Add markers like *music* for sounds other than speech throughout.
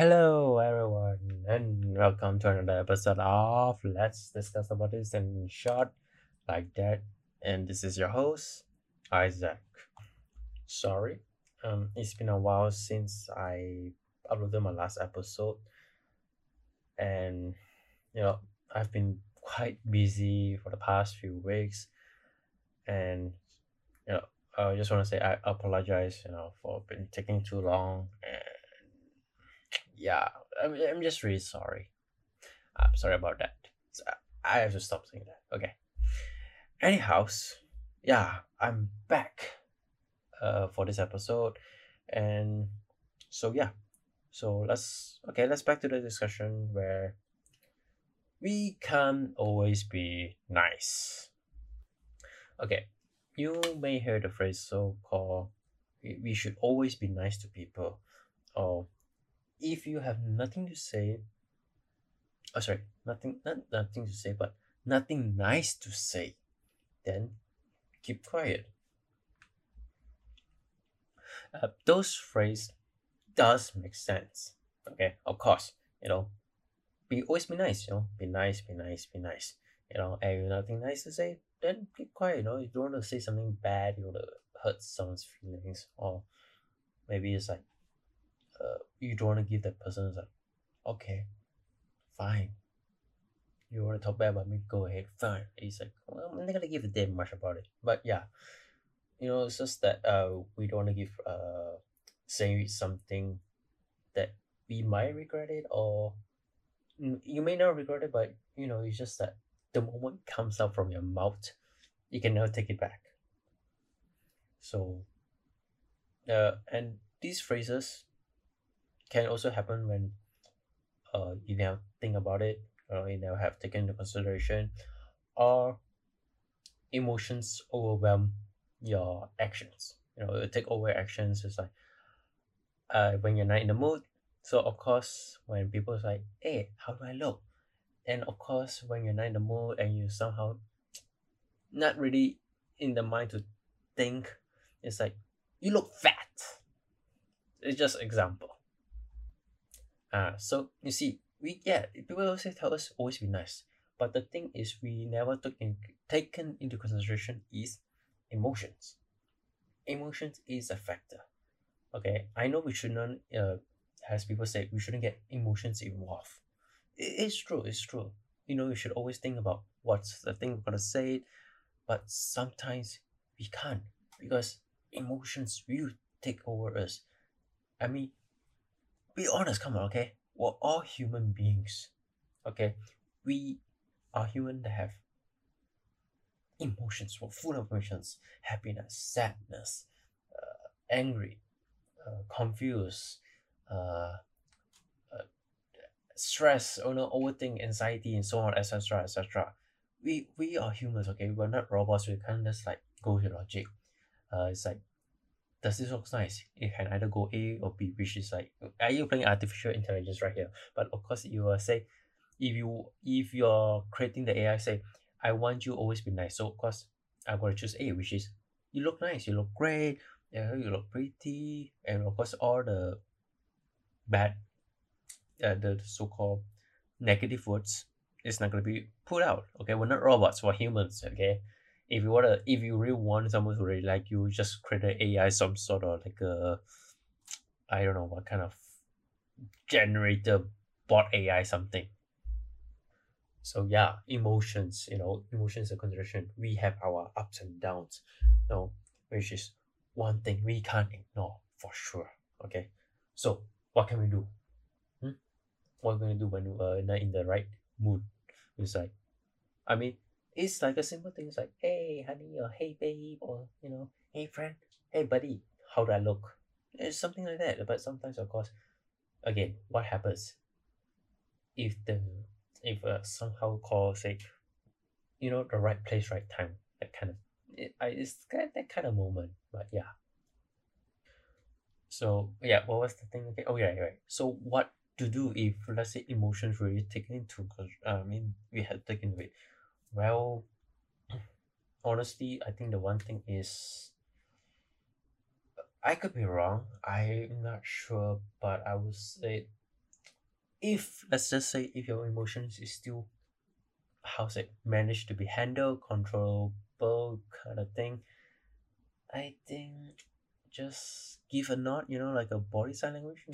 Hello, everyone, and welcome to another episode of Let's Discuss About This in Short, like that. And this is your host, Isaac. Sorry, um, it's been a while since I uploaded my last episode, and you know, I've been quite busy for the past few weeks, and you know, I just want to say I apologize, you know, for been taking too long and yeah, I'm, I'm just really sorry. I'm sorry about that. So I have to stop saying that. Okay. Anyhow, yeah, I'm back uh, for this episode. And so, yeah. So let's, okay, let's back to the discussion where we can't always be nice. Okay, you may hear the phrase so called we should always be nice to people or if you have nothing to say oh sorry nothing not nothing to say but nothing nice to say then keep quiet. Uh, those phrase does make sense okay? Of course you know be always be nice you know? Be nice be nice be nice you know? And you have nothing nice to say then keep quiet you know? You don't want to say something bad you want to hurt someone's feelings or maybe it's like uh, you don't want to give that person like okay fine. You want to talk bad about me? Go ahead fine. He's like well, i'm not gonna give a damn much about it. But yeah you know it's just that uh we don't want to give uh say something that we might regret it or you may not regret it but you know it's just that the moment comes out from your mouth you can never take it back. So uh and these phrases can also happen when uh, you never think about it or you never have taken into consideration or emotions overwhelm your actions. You know take over actions it's like uh, when you're not in the mood. So of course when people is like hey how do i look? And of course when you're not in the mood and you somehow not really in the mind to think it's like you look fat. It's just example Ah, so you see, we yeah, people always tell us always be nice, but the thing is, we never took in taken into consideration is emotions. Emotions is a factor. Okay, I know we should not. Uh, as people say, we shouldn't get emotions involved. It is true. It's true. You know, you should always think about what's the thing we're gonna say, but sometimes we can't because emotions will take over us. I mean, be honest, come on, okay? We're all human beings, okay? We are human that have emotions, we're full of emotions, happiness, sadness, uh, angry, uh, confused, uh, uh, stress, you know, overthink, anxiety, and so on, etc., etc. We we are humans, okay? We're not robots. We can't just like go to logic. Uh, it's like does this look nice? It can either go A or B, which is like are you playing artificial intelligence right here? But of course you will say if you if you're creating the AI say, I want you always be nice. So of course I'm gonna choose A, which is you look nice, you look great, yeah, you look pretty, and of course all the bad uh, the so called negative words is not gonna be put out. Okay, we're not robots, we're humans, okay? If you wanna if you really want someone to really like you just create an AI some sort of like a I don't know what kind of generator bot AI something. So yeah, emotions, you know, emotions are consideration. We have our ups and downs, you know, which is one thing we can't ignore for sure. Okay. So what can we do? Hmm? What can we do when we're not in the right mood? It's like I mean it's like a simple thing. It's like, hey, honey, or hey, babe, or you know, hey, friend, hey, buddy, how do I look? It's something like that. But sometimes, of course, again, what happens if the if uh, somehow call say, you know, the right place, right time, that kind of it, I, it's that, that kind of moment. But yeah. So yeah, what was the thing again? Oh yeah, right. So what to do if let's say emotions really taken into I mean we had taken away well, honestly, I think the one thing is I could be wrong. I'm not sure, but I would say if let's just say if your emotions is still how's it managed to be handled, controllable kind of thing, I think just give a nod, you know, like a body sign language.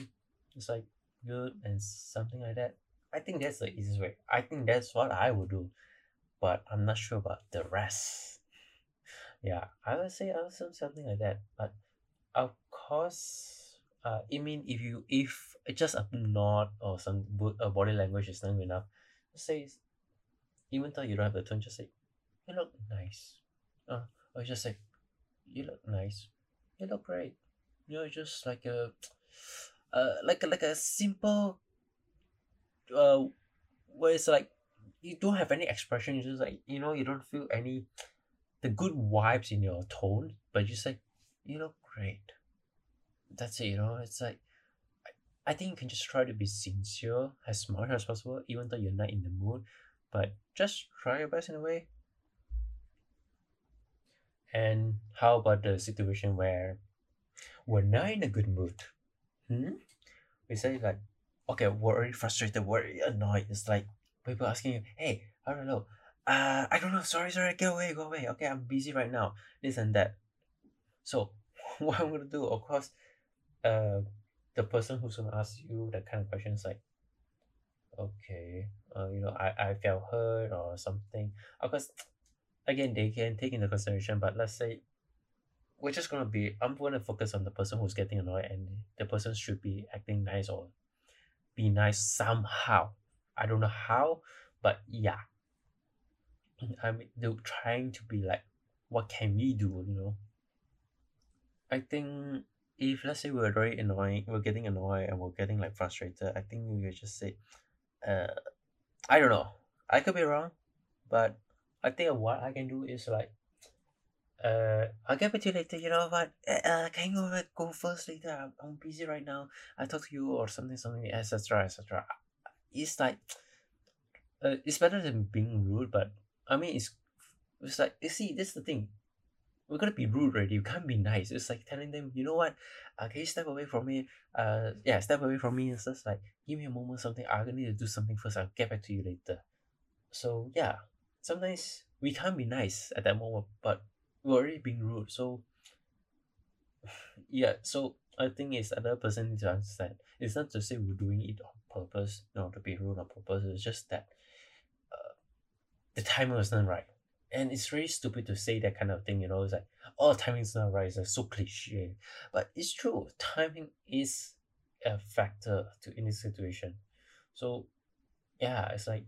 It's like good and something like that. I think that's the easiest way. I think that's what I would do, but I'm not sure about the rest. Yeah, I would say I something like that. But of course, uh, I mean, if you if just a nod or some a body language is not enough, say even though you don't have the tone, just say you look nice. Uh, or just say you look nice. You look great. You know, just like a uh like a, like a simple uh where it's like you don't have any expression, you just like you know, you don't feel any the good vibes in your tone, but you say, you look great. That's it, you know, it's like I, I think you can just try to be sincere as much as possible, even though you're not in the mood. But just try your best in a way. And how about the situation where we're not in a good mood? Hmm? We say like, okay, we're already frustrated, we're already annoyed. It's like people asking you, hey, I don't know. Uh, I don't know. Sorry, sorry. Go away, go away. Okay, I'm busy right now. This and that. So, *laughs* what I'm gonna do, of course, uh, the person who's gonna ask you that kind of question is like, okay, uh, you know, I, I felt hurt or something. Of course, *tsk* again, they can take into consideration, but let's say we're just gonna be, I'm gonna focus on the person who's getting annoyed and the person should be acting nice or be nice somehow. I don't know how, but yeah. I'm do trying to be like, what can we do, you know? I think if let's say we're very annoying, we're getting annoyed and we're getting like frustrated, I think we just say, uh, I don't know. I could be wrong, but I think what I can do is like, uh, I'll get back to you later. You know what? Uh, uh, can you go, go first later? I'm, I'm busy right now. I talk to you or something, something, etc., etc. It's like, *tsk* uh, it's better than being rude, but I mean, it's it's like you see, this is the thing. We're gonna be rude already. You can't be nice. It's like telling them, you know what? Uh, can you step away from me? Uh, yeah, step away from me. It's just like give me a moment. Something. I'm gonna need to do something first. I'll get back to you later. So yeah, sometimes we can't be nice at that moment, but we're already being rude. So *sighs* yeah, so I think it's another person to understand. It's not to say we're doing it purpose, no, to be rude on purpose. It's just that uh, the timing was not right. And it's really stupid to say that kind of thing, you know. It's like, oh, timing's not right. It's like so cliche. But it's true. Timing is a factor to any situation. So, yeah, it's like,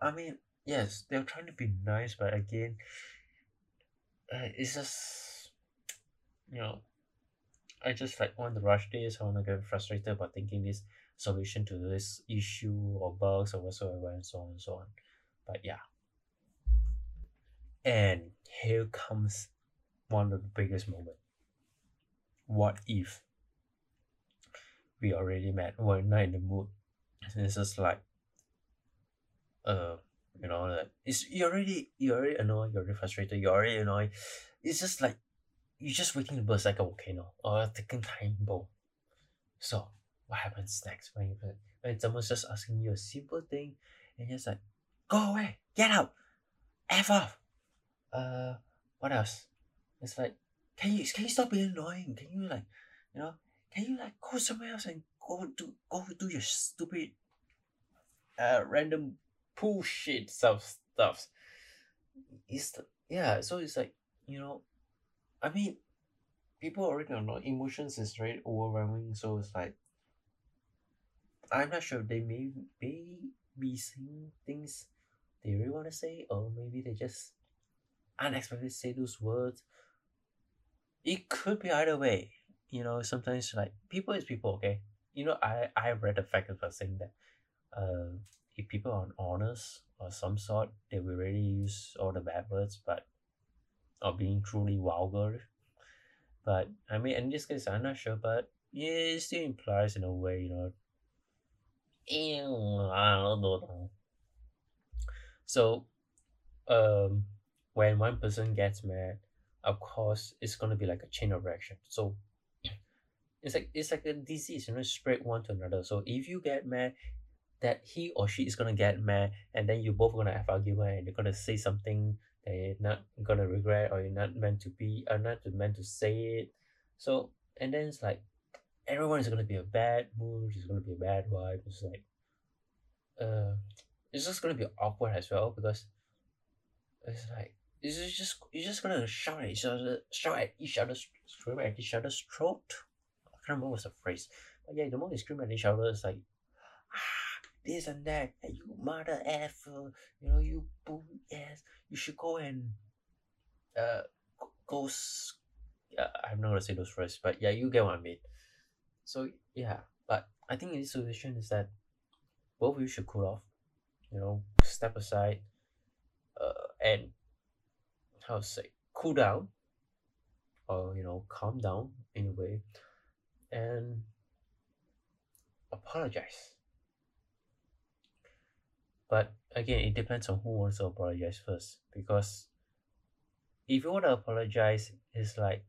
I mean, yes, they're trying to be nice, but again, uh, it's just, you know, I just like want to rush this. I want to get frustrated about thinking this solution to this issue or bugs or whatsoever, and so on and so on. But yeah. And here comes one of the biggest moments. What if we already met? We're not in the mood. It's just like, uh, you know, like it's you're already you're already annoyed, you're already frustrated, you're already annoyed. It's just like you're just waiting to burst like a volcano or a ticking time bomb. So what happens next when you when someone's just asking you a simple thing and you're just like, go away, get out, F off. Uh what else? It's like can you can you stop being annoying? Can you like you know can you like go somewhere else and go do go do your stupid uh random bullshit stuff stuff. It's yeah, so it's like, you know, I mean people already know emotions is very overwhelming, so it's like I'm not sure they may, may be saying things they really want to say, or maybe they just unexpectedly say those words. It could be either way. You know, sometimes like people is people, okay? You know, I, I read a fact about saying that uh, if people are honest or some sort, they will really use all the bad words, but or being truly vulgar. But I mean, in this case, I'm not sure, but yeah, it still implies in a way, you know. Ew, I don't know. So, um, when one person gets mad, of course, it's gonna be like a chain of reaction. So, it's like it's like a disease, you know, spread one to another. So if you get mad, that he or she is gonna get mad, and then you both gonna have argument, and you're gonna say something that you're not gonna regret, or you're not meant to be, or not meant to say it. So and then it's like everyone is gonna be a bad mood. It's gonna be a bad vibe. It's like, uh, it's just gonna be awkward as well because it's like it's just you're just gonna shout at each other, shout at each other, scream at each other's throat. I can't remember what's the phrase, but yeah, the more you scream at each other, it's like, ah, this and that, and you mother effer, you know, you boo ass, you should go and, uh, go. S- uh, I'm not gonna say those phrases, but yeah, you get what I mean. So yeah, but I think the solution is that both of you should cool off, you know, step aside, uh, and how to say cool down, or you know, calm down in a way, and apologize. But again, it depends on who wants to apologize first. Because if you want to apologize, it's like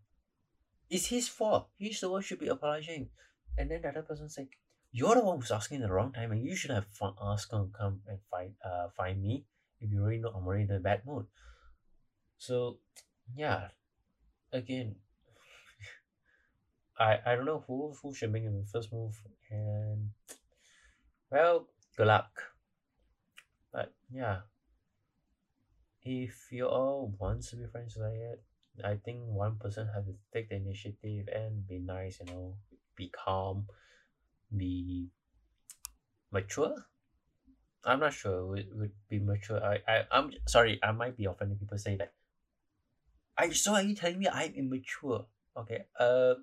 it's his fault. He's the one should be apologizing. And then the other person say, You're the one who's asking at the wrong time and you should have fun asked him to come and find uh find me if you already know I'm already in a bad mood. So yeah. Again *laughs* I I don't know who who should make the first move and well good luck. But yeah. If you all want to be friends like it, I think one person has to take the initiative and be nice, you know, be calm, be mature. I'm not sure would would be mature. I, I I'm sorry, I might be offending people say that. I so are you telling me I'm immature? Okay. Uh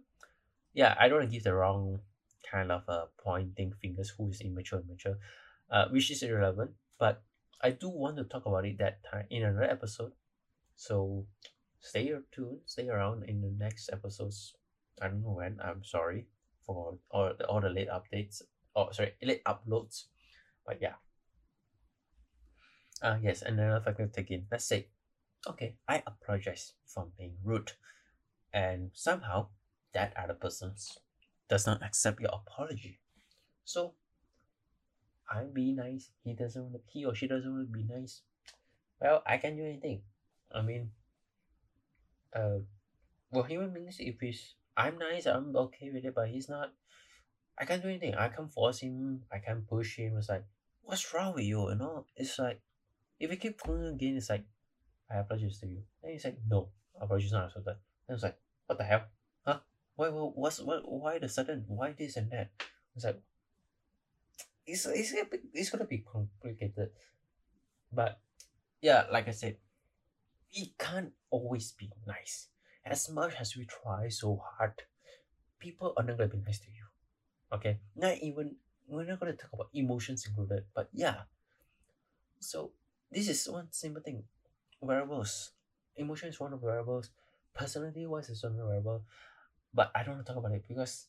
yeah, I don't want to give the wrong kind of uh pointing fingers who is immature and mature. Uh which is irrelevant. But I do want to talk about it that time in another episode. So stay tuned, stay around in the next episodes. I don't know when. I'm sorry for all the, all the late updates. Oh, sorry, late uploads. But yeah. Uh, yes, and another factor to take in. Let's say, okay, I apologize for being rude, and somehow that other person does not accept your apology. So, I'm being nice. He doesn't. Want he or she doesn't want to be nice. Well, I can't do anything. I mean, uh, well, human beings, if he's, I'm nice, I'm okay with it, but he's not, I can't do anything. I can't force him, I can't push him. It's like, what's wrong with you? You know, it's like, if you keep calling again, it's like, I apologize to you. And he's like, no, apologies not accepted. And it's like, what the hell? Huh? Why, what's, what, why the sudden, why this and that? It's like, it's, it's, it's gonna be complicated. But, yeah, like I said, we can't always be nice. As much as we try so hard, people are not gonna be nice to you. Okay? Not even we're not gonna talk about emotions included, but yeah. So this is one simple thing. Variables. Emotion is one of the variables. Personality wise is one variable. But I don't want to talk about it because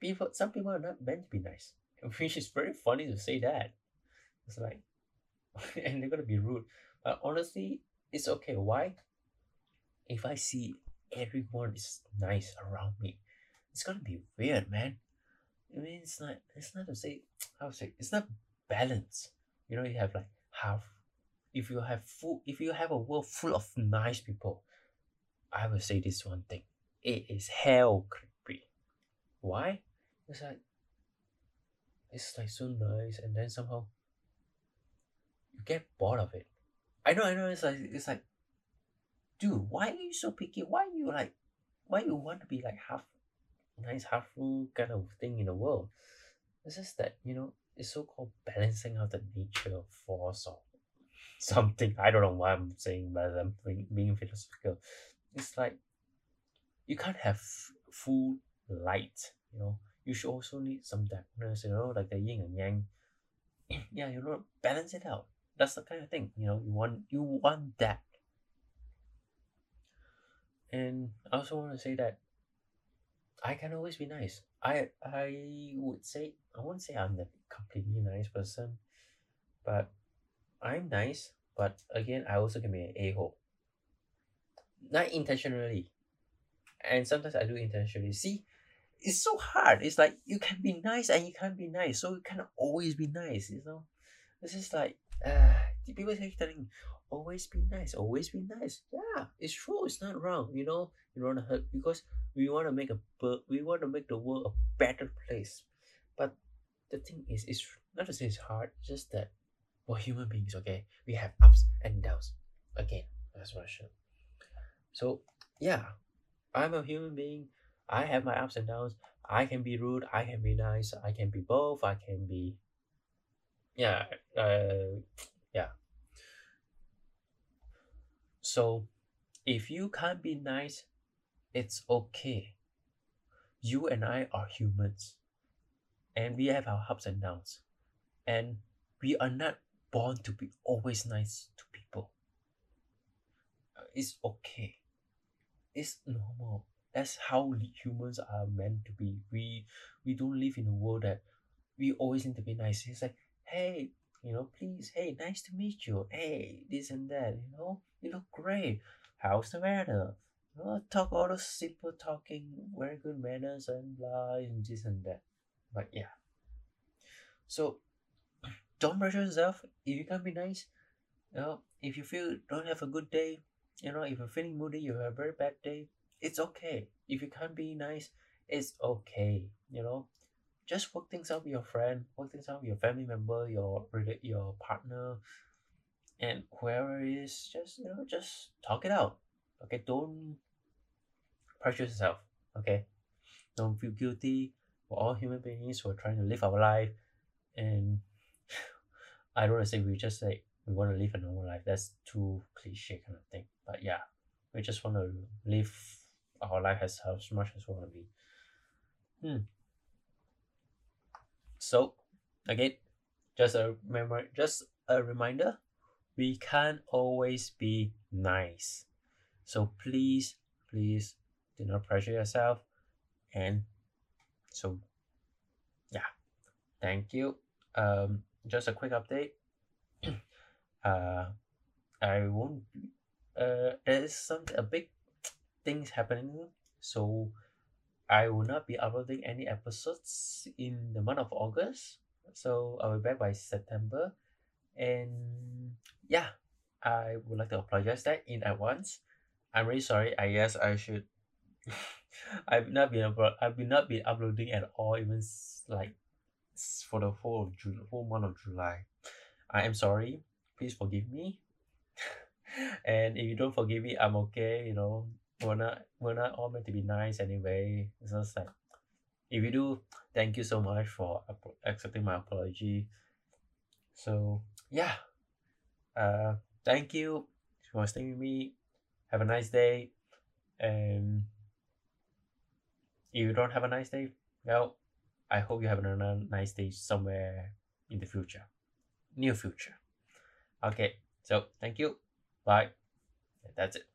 people some people are not meant to be nice. *laughs* Which is very funny to say that. It's like *laughs* and they're gonna be rude. But honestly, it's okay. Why? If I see everyone is nice around me, it's gonna be weird, man. I mean, it's not. It's not to say *tsk* how to say. It's not balance. You know, you have like half. If you have full, if you have a world full of nice people, I will say this one thing: it is hell creepy. Why? It's like it's like so nice, and then somehow you get bored of it. I know, I know. It's like it's like, dude, why are you so picky? Why are you like, why you want to be like half nice, half full kind of thing in the world? It's just that you know it's so called balancing out the nature of force or *laughs* something. I don't know why I'm saying, but I'm being, being philosophical. It's like you can't have full light. You know, you should also need some darkness. You know, like the yin and yang. *clears throat* yeah, you know, balance it out that's the kind of thing you know you want you want that. And i also want to say that i can always be nice. I i would say i won't say i'm the completely nice person but i'm nice but again i also can be an a-hole. Not intentionally. And sometimes i do intentionally. See it's so hard. It's like you can be nice and you can't be nice, so you cannot always be nice. You know, this is like *sighs* uh, people keep telling always be nice, always be nice. Yeah, it's true. It's not wrong. You know, you don't hurt because we want to make a we want to make the world a better place. But the thing is, it's not to say it's hard. Just that we're human beings. Okay, we have ups and downs. Again, that's what I should. So yeah, I'm a human being. I have my ups and downs. I can be rude. I can be nice. I can be both. I can be. Yeah. Uh. Yeah. So, if you can't be nice, it's okay. You and I are humans, and we have our ups and downs, and we are not born to be always nice to people. It's okay. It's normal. That's how humans are meant to be. We we don't live in a world that we always need to be nice. It's like, hey, you know, please, hey, nice to meet you. Hey, this and that, you know, you look great. How's the weather? You know, talk all those simple talking, very good manners and blah and this and that. But yeah. So don't pressure yourself. If you can't be nice, you know, if you feel don't have a good day, you know, if you're feeling moody, you have a very bad day, it's okay. If you can't be nice, it's okay. You know, just work things out with your friend, work things out with your family member, your your partner, and whoever it is, just you know, just talk it out. Okay, don't pressure yourself. Okay, don't feel guilty. We're all human beings. We're trying to live our life, and *sighs* I don't want to say we just like we want to live a normal life. That's too cliche kind of thing. But yeah, we just want to live our life as, as much as we want to be. Hmm. So again, just a memory, just a reminder, we can't always be nice. So please, please do not pressure yourself. And so yeah, thank you. Um, just a quick update. *clears throat* uh, I won't. Uh, there is some a big things happening, so I will not be uploading any episodes in the month of August. So I'll be back by September, and yeah, I would like to apologize that in advance. I'm really sorry. I guess I should. *laughs* I've not been upload. I've been not been uploading at all, even like for the whole of June, whole month of July. I am sorry. Please forgive me. *laughs* and if you don't forgive me, I'm okay. You know, we're not we're not all meant to be nice anyway. It's just like if you do, thank you so much for accepting my apology. So yeah, uh, thank you for staying with me. Have a nice day, and if you don't have a nice day, well, I hope you have another nice day somewhere in the future, near future. Okay, so thank you. Bye. That's it.